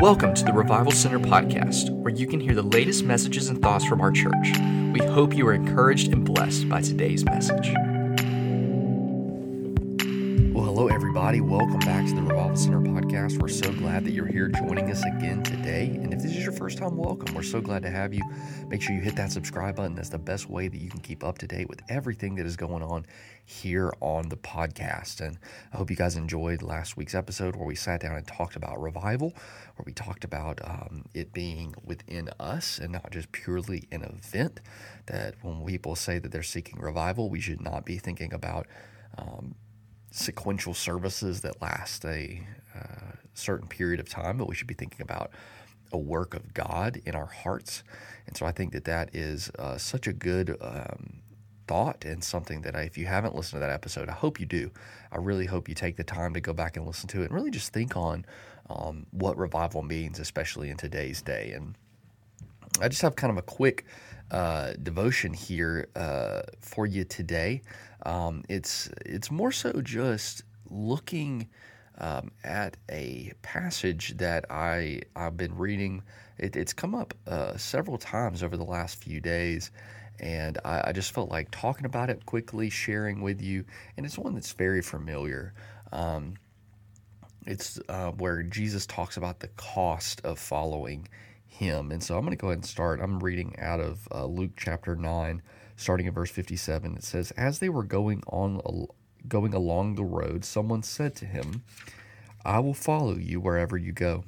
Welcome to the Revival Center podcast, where you can hear the latest messages and thoughts from our church. We hope you are encouraged and blessed by today's message. Hello, everybody. Welcome back to the Revival Center podcast. We're so glad that you're here joining us again today. And if this is your first time, welcome. We're so glad to have you. Make sure you hit that subscribe button. That's the best way that you can keep up to date with everything that is going on here on the podcast. And I hope you guys enjoyed last week's episode where we sat down and talked about revival, where we talked about um, it being within us and not just purely an event. That when people say that they're seeking revival, we should not be thinking about. Um, sequential services that last a uh, certain period of time, but we should be thinking about a work of God in our hearts. And so I think that that is uh, such a good um, thought and something that I, if you haven't listened to that episode, I hope you do. I really hope you take the time to go back and listen to it and really just think on um, what revival means, especially in today's day. And I just have kind of a quick uh, devotion here uh, for you today. Um, it's it's more so just looking um, at a passage that I I've been reading. It, it's come up uh, several times over the last few days, and I, I, just felt like talking about it quickly, sharing with you. And it's one that's very familiar. Um, it's uh, where Jesus talks about the cost of following Him, and so I'm going to go ahead and start. I'm reading out of uh, Luke chapter nine starting at verse 57. It says, As they were going on going along the road, someone said to him, I will follow you wherever you go.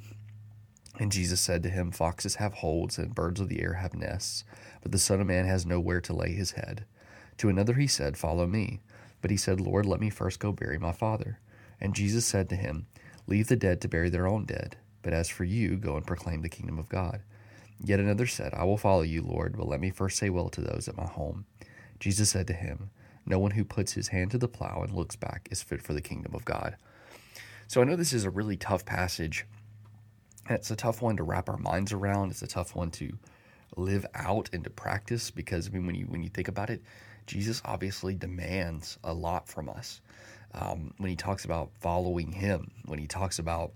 And Jesus said to him, Foxes have holes, and birds of the air have nests, but the Son of Man has nowhere to lay his head. To another he said, Follow me. But he said, Lord, let me first go bury my father. And Jesus said to him, Leave the dead to bury their own dead, but as for you, go and proclaim the kingdom of God. Yet another said, I will follow you, Lord, but let me first say well to those at my home. Jesus said to him, No one who puts his hand to the plow and looks back is fit for the kingdom of God. So I know this is a really tough passage. It's a tough one to wrap our minds around. It's a tough one to live out and to practice because I mean, when you when you think about it, Jesus obviously demands a lot from us. Um, when he talks about following him, when he talks about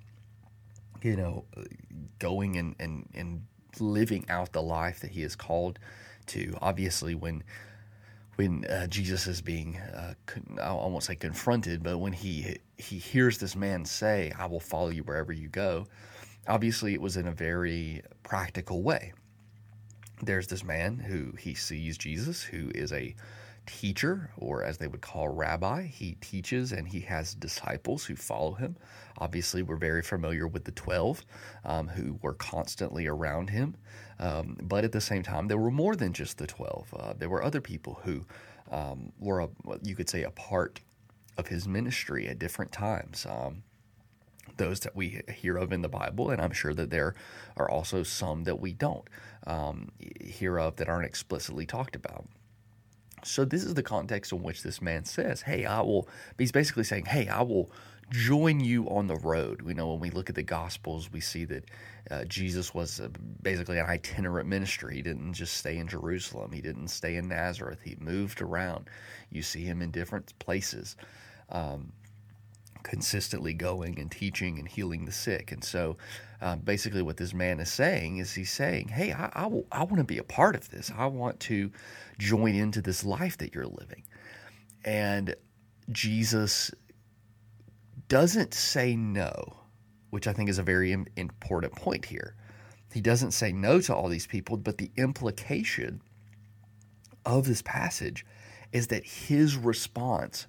you know going and and and living out the life that he is called to. Obviously, when when uh, Jesus is being, uh, I won't say confronted, but when he he hears this man say, "I will follow you wherever you go," obviously it was in a very practical way. There's this man who he sees Jesus, who is a teacher, or as they would call rabbi. He teaches and he has disciples who follow him. Obviously, we're very familiar with the 12 um, who were constantly around him. Um, but at the same time, there were more than just the 12. Uh, there were other people who um, were, a, you could say, a part of his ministry at different times um, those that we hear of in the Bible, and I'm sure that there are also some that we don't um, hear of that aren't explicitly talked about. So this is the context in which this man says, "Hey, I will." He's basically saying, "Hey, I will join you on the road." We know when we look at the Gospels, we see that uh, Jesus was uh, basically an itinerant ministry. He didn't just stay in Jerusalem. He didn't stay in Nazareth. He moved around. You see him in different places. Um, consistently going and teaching and healing the sick. And so, uh, basically, what this man is saying is he's saying, "Hey, I, I, will, I want to be a part of this. I want to join into this life that you're living." And Jesus doesn't say no, which I think is a very important point here. He doesn't say no to all these people, but the implication of this passage is that his response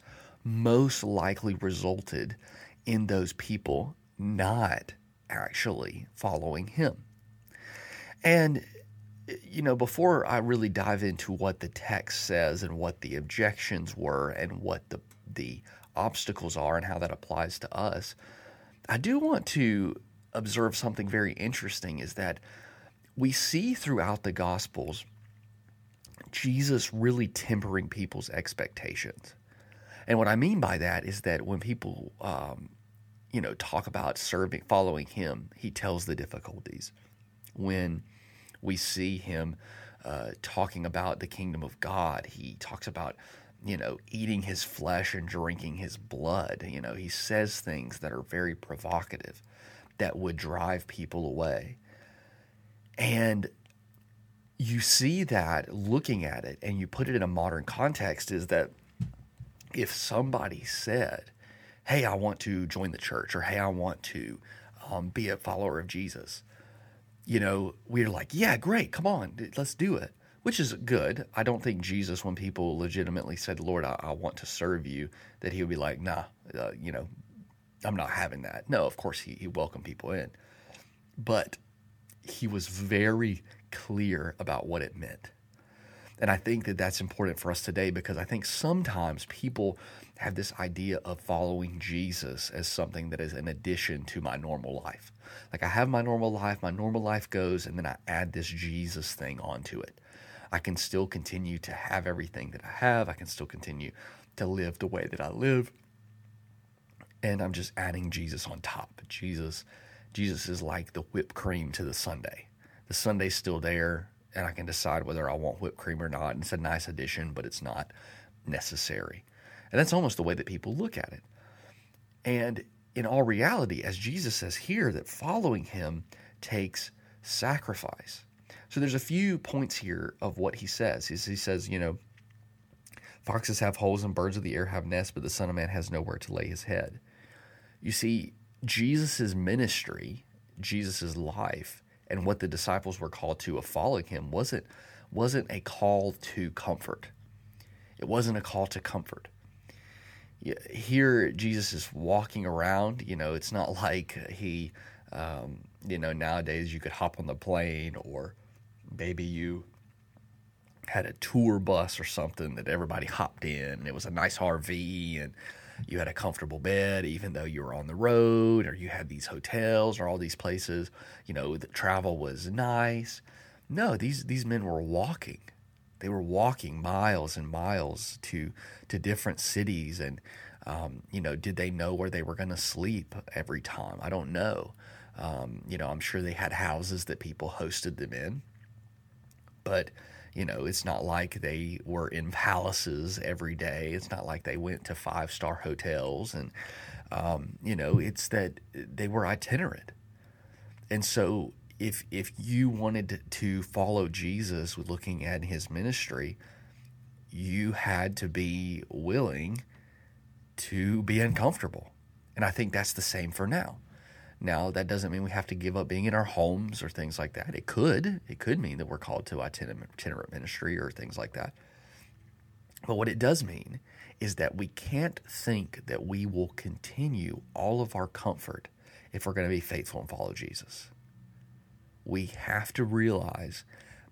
most likely resulted in those people not actually following him. And, you know, before I really dive into what the text says and what the objections were and what the, the obstacles are and how that applies to us, I do want to observe something very interesting is that we see throughout the Gospels Jesus really tempering people's expectations. And what I mean by that is that when people, um, you know, talk about serving, following him, he tells the difficulties. When we see him uh, talking about the kingdom of God, he talks about, you know, eating his flesh and drinking his blood. You know, he says things that are very provocative. that would drive people away. And you see that looking at it and you put it in a modern context is that if somebody said, Hey, I want to join the church, or Hey, I want to um, be a follower of Jesus, you know, we're like, Yeah, great, come on, let's do it, which is good. I don't think Jesus, when people legitimately said, Lord, I, I want to serve you, that he would be like, Nah, uh, you know, I'm not having that. No, of course, he, he welcomed people in. But he was very clear about what it meant. And I think that that's important for us today because I think sometimes people have this idea of following Jesus as something that is an addition to my normal life. Like I have my normal life, my normal life goes, and then I add this Jesus thing onto it. I can still continue to have everything that I have, I can still continue to live the way that I live. And I'm just adding Jesus on top. Jesus Jesus is like the whipped cream to the sundae. The sundae's still there, and I can decide whether I want whipped cream or not. And It's a nice addition, but it's not necessary. And that's almost the way that people look at it. And in all reality, as Jesus says here, that following him takes sacrifice. So there's a few points here of what he says. He says, you know, foxes have holes and birds of the air have nests, but the Son of Man has nowhere to lay his head. You see, Jesus' ministry, Jesus' life, and what the disciples were called to of following him wasn't wasn't a call to comfort. It wasn't a call to comfort. Here, Jesus is walking around. You know, it's not like he, um, you know, nowadays you could hop on the plane or maybe you had a tour bus or something that everybody hopped in and it was a nice RV and you had a comfortable bed even though you were on the road or you had these hotels or all these places you know the travel was nice. No these these men were walking. They were walking miles and miles to to different cities and um, you know did they know where they were going to sleep every time? I don't know. Um, you know i'm sure they had houses that people hosted them in but you know, it's not like they were in palaces every day. It's not like they went to five star hotels. And, um, you know, it's that they were itinerant. And so if, if you wanted to follow Jesus with looking at his ministry, you had to be willing to be uncomfortable. And I think that's the same for now. Now, that doesn't mean we have to give up being in our homes or things like that. It could. It could mean that we're called to itinerant ministry or things like that. But what it does mean is that we can't think that we will continue all of our comfort if we're going to be faithful and follow Jesus. We have to realize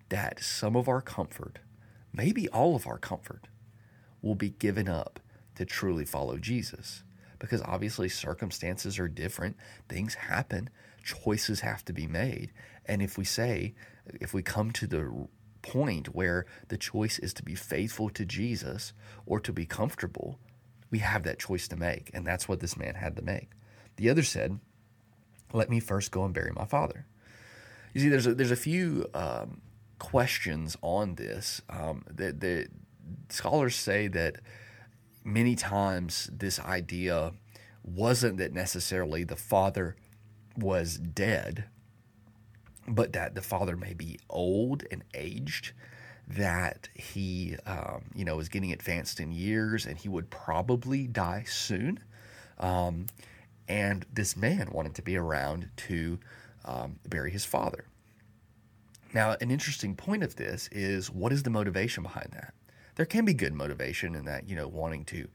that some of our comfort, maybe all of our comfort, will be given up to truly follow Jesus because obviously circumstances are different, things happen, choices have to be made. And if we say, if we come to the point where the choice is to be faithful to Jesus or to be comfortable, we have that choice to make. And that's what this man had to make. The other said, Let me first go and bury my father. You see, there's a, there's a few um, questions on this. Um, scholars say that many times this idea wasn't that necessarily the father was dead, but that the father may be old and aged, that he, um, you know, is getting advanced in years and he would probably die soon. Um, and this man wanted to be around to um, bury his father. Now, an interesting point of this is what is the motivation behind that? There can be good motivation in that, you know, wanting to,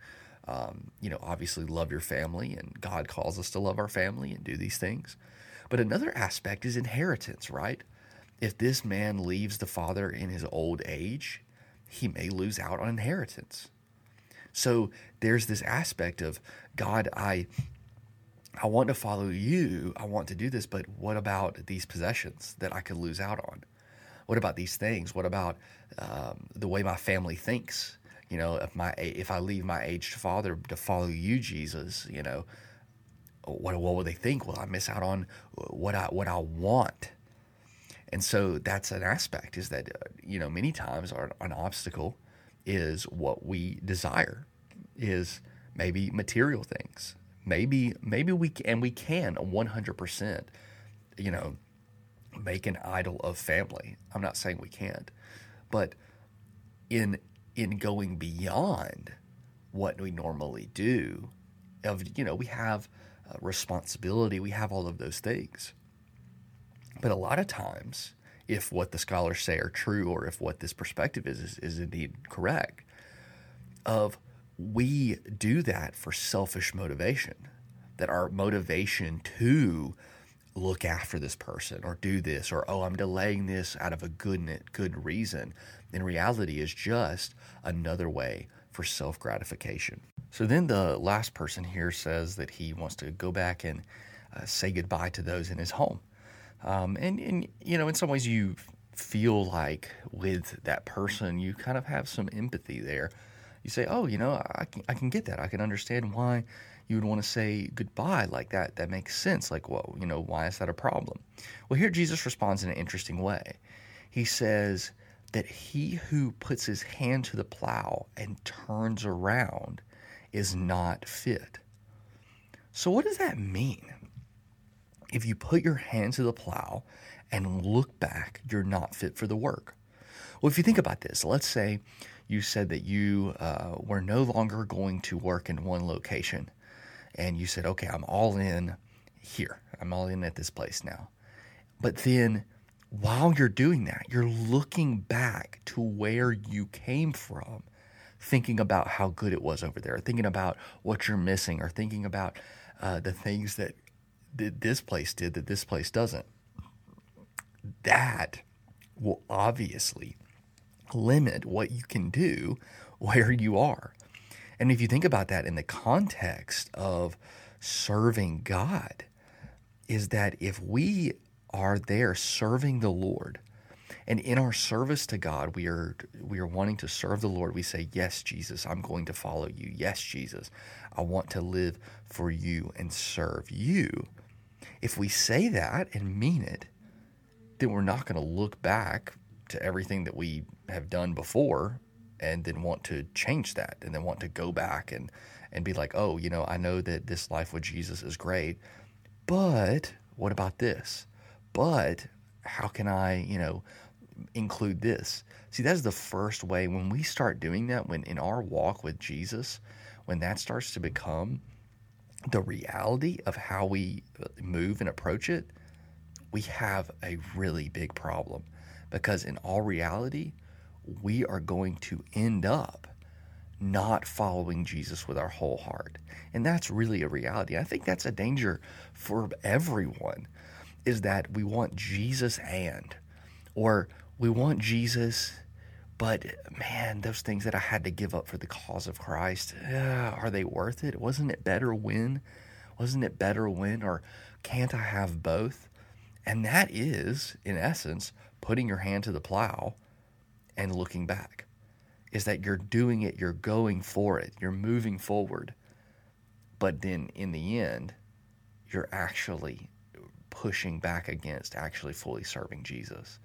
um, you know, obviously love your family, and God calls us to love our family and do these things. But another aspect is inheritance, right? If this man leaves the father in his old age, he may lose out on inheritance. So there's this aspect of God, I I want to follow you. I want to do this, but what about these possessions that I could lose out on? What about these things? What about um, the way my family thinks? You know, if my if I leave my aged father to follow you, Jesus, you know, what what will they think? Will I miss out on what I what I want? And so that's an aspect is that you know many times our, an obstacle is what we desire is maybe material things, maybe maybe we and we can 100% you know make an idol of family. I'm not saying we can't but in in going beyond what we normally do of you know we have uh, responsibility we have all of those things. But a lot of times if what the scholars say are true or if what this perspective is is, is indeed correct of we do that for selfish motivation that our motivation to look after this person or do this or oh I'm delaying this out of a good good reason in reality is just another way for self-gratification. So then the last person here says that he wants to go back and uh, say goodbye to those in his home. Um, and, and, you know, in some ways you feel like with that person, you kind of have some empathy there. You say, oh, you know, I can, I can get that. I can understand why you would want to say goodbye like that. That makes sense. Like, well, you know, why is that a problem? Well, here Jesus responds in an interesting way. He says that he who puts his hand to the plow and turns around is not fit. So, what does that mean? If you put your hand to the plow and look back, you're not fit for the work. Well, if you think about this, let's say you said that you uh, were no longer going to work in one location and you said, okay, I'm all in here. I'm all in at this place now. But then while you're doing that, you're looking back to where you came from, thinking about how good it was over there, thinking about what you're missing, or thinking about uh, the things that, that this place did that this place doesn't. That will obviously limit what you can do where you are. And if you think about that in the context of serving God, is that if we are there serving the Lord, and in our service to God, we are we are wanting to serve the Lord. We say, "Yes, Jesus, I'm going to follow you. Yes, Jesus, I want to live for you and serve you." If we say that and mean it, then we're not going to look back to everything that we have done before and then want to change that and then want to go back and and be like, "Oh, you know, I know that this life with Jesus is great, but what about this? But how can I, you know, include this?" See, that's the first way when we start doing that when in our walk with Jesus, when that starts to become the reality of how we uh, move and approach it, we have a really big problem because in all reality, we are going to end up not following Jesus with our whole heart. And that's really a reality. I think that's a danger for everyone is that we want Jesus and or we want Jesus but man, those things that I had to give up for the cause of Christ, uh, are they worth it? Wasn't it better when? Wasn't it better when? Or can't I have both? And that is, in essence, putting your hand to the plow and looking back. Is that you're doing it, you're going for it, you're moving forward. But then in the end, you're actually pushing back against actually fully serving Jesus.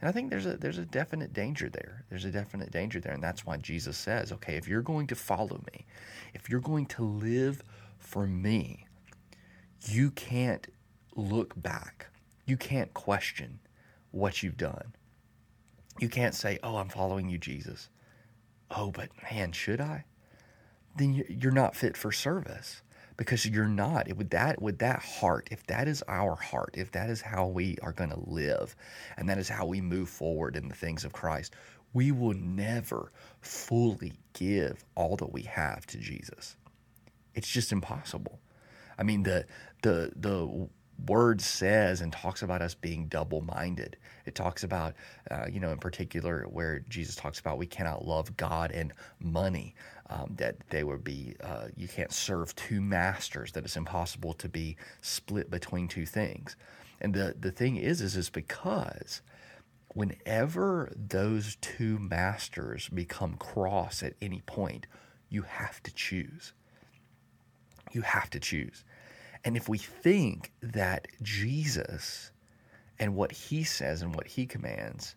And I think there's a there's a definite danger there. There's a definite danger there, and that's why Jesus says, "Okay, if you're going to follow me, if you're going to live for me, you can't look back. You can't question what you've done. You can't say, "Oh, I'm following you, Jesus." Oh, but man, should I? Then you're not fit for service because you're not. With that, with that heart, if that is our heart, if that is how we are going to live, and that is how we move forward in the things of Christ, we will never fully give all that we have to Jesus. It's just impossible. I mean, the the the word says and talks about us being double minded. It talks about, uh, you know, in particular, where Jesus talks about we cannot love God and money, um, that they would be, uh, you can't serve two masters, that it's impossible to be split between two things. And the, the thing is, is, is because whenever those two masters become cross at any point, you have to choose. You have to choose. And if we think that Jesus and what he says and what he commands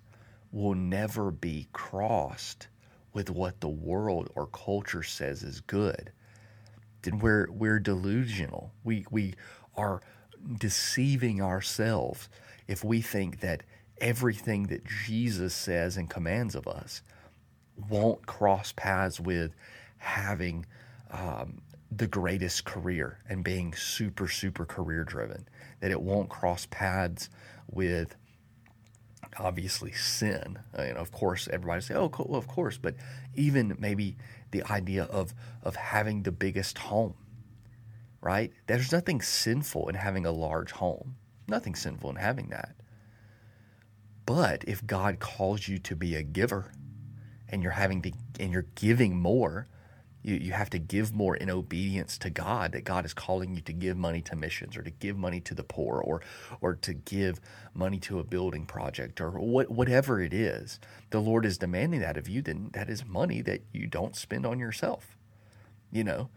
will never be crossed with what the world or culture says is good, then we're we're delusional. We we are deceiving ourselves if we think that everything that Jesus says and commands of us won't cross paths with having um, the greatest career and being super, super career driven. That it won't cross paths with obviously sin. Know, of course, everybody say, "Oh, well, of course," but even maybe the idea of of having the biggest home, right? There's nothing sinful in having a large home. Nothing sinful in having that. But if God calls you to be a giver, and you're having to and you're giving more, you, you have to give more in obedience to God, that God is calling you to give money to missions or to give money to the poor or or to give money to a building project or what, whatever it is. The Lord is demanding that of you, then that is money that you don't spend on yourself. You know,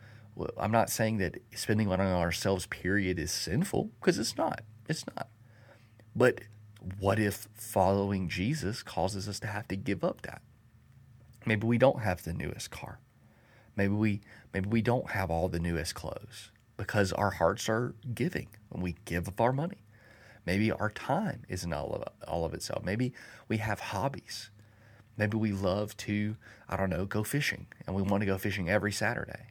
I'm not saying that spending money on ourselves, period, is sinful, because it's not. It's not. But what if following Jesus causes us to have to give up that? Maybe we don't have the newest car. Maybe we maybe we don't have all the newest clothes because our hearts are giving when we give up our money. Maybe our time isn't all of all of itself. Maybe we have hobbies. Maybe we love to, I don't know, go fishing and we want to go fishing every Saturday.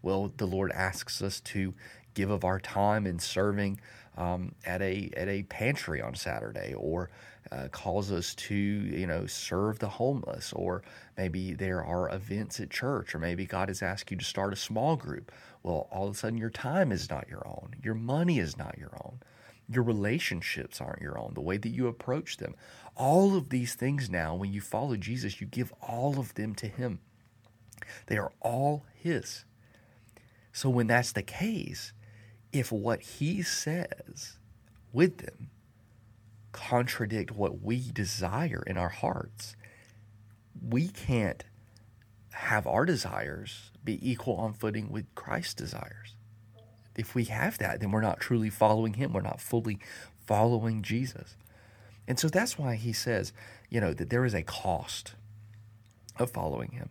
Well, the Lord asks us to give of our time in serving um, at a at a pantry on Saturday, or uh, calls us to you know serve the homeless, or maybe there are events at church, or maybe God has asked you to start a small group. Well, all of a sudden your time is not your own, your money is not your own, your relationships aren't your own, the way that you approach them, all of these things now, when you follow Jesus, you give all of them to Him. They are all His. So when that's the case, if what he says with them contradict what we desire in our hearts, we can't have our desires be equal on footing with Christ's desires. If we have that, then we're not truly following him. We're not fully following Jesus. And so that's why he says, you know, that there is a cost of following him.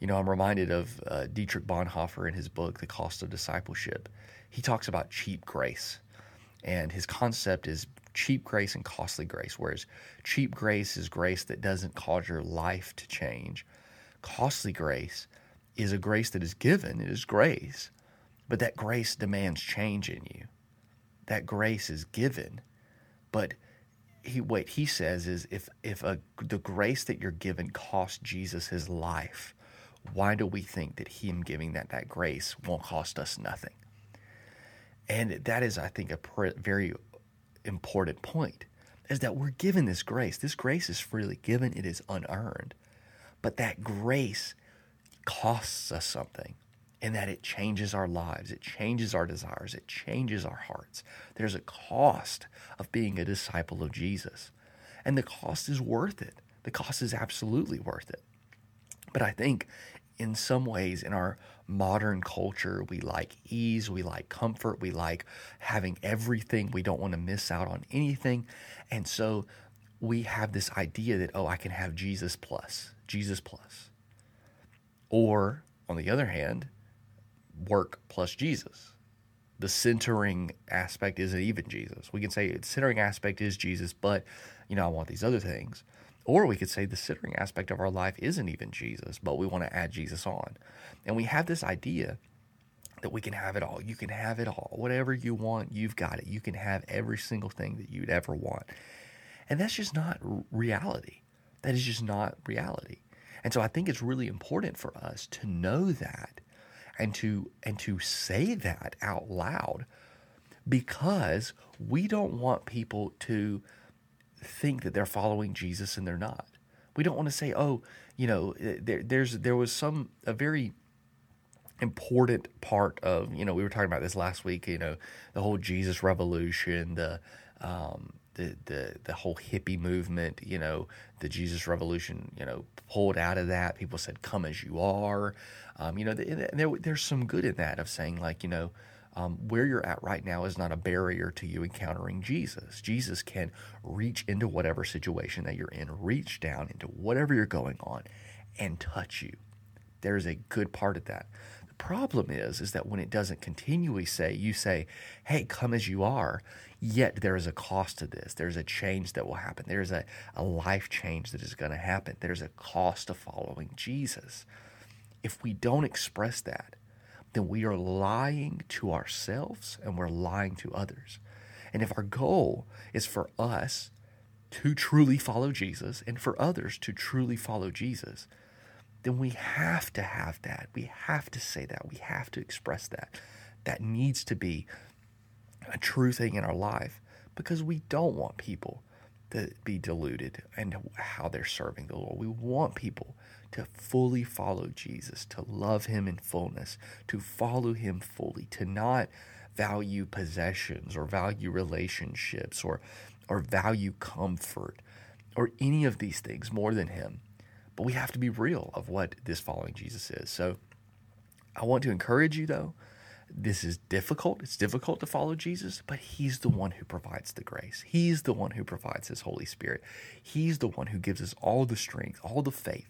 You know, I'm reminded of uh, Dietrich Bonhoeffer in his book, The Cost of Discipleship. He talks about cheap grace, and his concept is cheap grace and costly grace, whereas cheap grace is grace that doesn't cause your life to change. Costly grace is a grace that is given, it is grace, but that grace demands change in you. That grace is given, but he what he says is if if a, the grace that you're given cost Jesus his life, why do we think that him giving that that grace won't cost us nothing? And that is, I think, a very important point is that we're given this grace. This grace is freely given, it is unearned. But that grace costs us something in that it changes our lives, it changes our desires, it changes our hearts. There's a cost of being a disciple of Jesus. And the cost is worth it. The cost is absolutely worth it. But I think in some ways in our modern culture we like ease we like comfort we like having everything. We don't want to miss out on anything. And so we have this idea that oh i can have jesus plus jesus plus. Or on the other hand work plus jesus. The centering aspect isn't even jesus. We can say the centering aspect is jesus but you know i want these other things or we could say the centering aspect of our life isn't even Jesus, but we want to add Jesus on. And we have this idea that we can have it all. You can have it all. Whatever you want, you've got it. You can have every single thing that you'd ever want. And that's just not reality. That is just not reality. And so I think it's really important for us to know that and to and to say that out loud because we don't want people to think that they're following Jesus and they're not. We don't want to say, oh, you know, eh, there, there's there was some a very important part of you know we were talking about this last week. You know, the whole Jesus revolution, the um, the the the whole hippie movement. You know, the Jesus revolution. You know, pulled out of that. People said, "Come as you are." Um, you know, there, there's some good in that of saying like, you know um, where you're at right now is not a barrier to you encountering Jesus. Jesus can reach into whatever situation that you're in, reach down into whatever you're going on, and touch you. There's a good part of that. The problem is, is that when it doesn't continually say, you say, hey, come as you are, yet there is a cost to this. There's a change that will happen. There's a, a life change that is going to happen. There's a cost to following Jesus. If we don't express that, then we are lying to ourselves and we're lying to others. And if our goal is for us to truly follow Jesus and for others to truly follow Jesus, then we have to have that. We have to say that. We have to express that. That needs to be a true thing in our life because we don't want people to be deluded in how they're serving the Lord. We want people to fully follow Jesus, to love him in fullness, to follow him fully, to not value possessions or value relationships or or value comfort or any of these things more than him. But we have to be real of what this following Jesus is. So I want to encourage you though. This is difficult. It's difficult to follow Jesus, but He's the one who provides the grace. He's the one who provides His Holy Spirit. He's the one who gives us all the strength, all the faith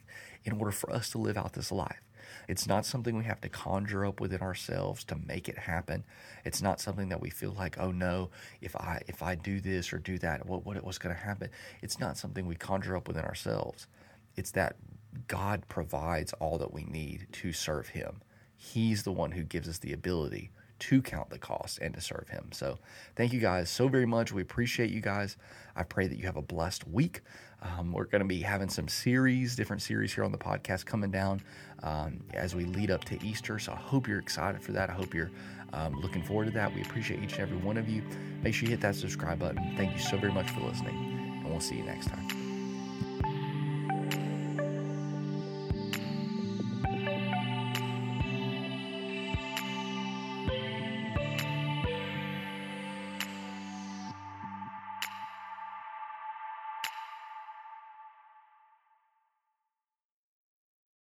in order for us to live out this life. It's not something we have to conjure up within ourselves to make it happen. It's not something that we feel like, oh no, if I if I do this or do that, what what what's going to happen? It's not something we conjure up within ourselves. It's that God provides all that we need to serve Him. He's the one who gives us the ability to count the cost and to serve Him. So, thank you guys so very much. We appreciate you guys. I pray that you have a blessed week. Um, we're going to be having some series, different series here on the podcast coming down um, as we lead up to Easter. So, I hope you're excited for that. I hope you're um, looking forward to that. We appreciate each and every one of you. Make sure you hit that subscribe button. Thank you so very much for listening, and we'll see you next time.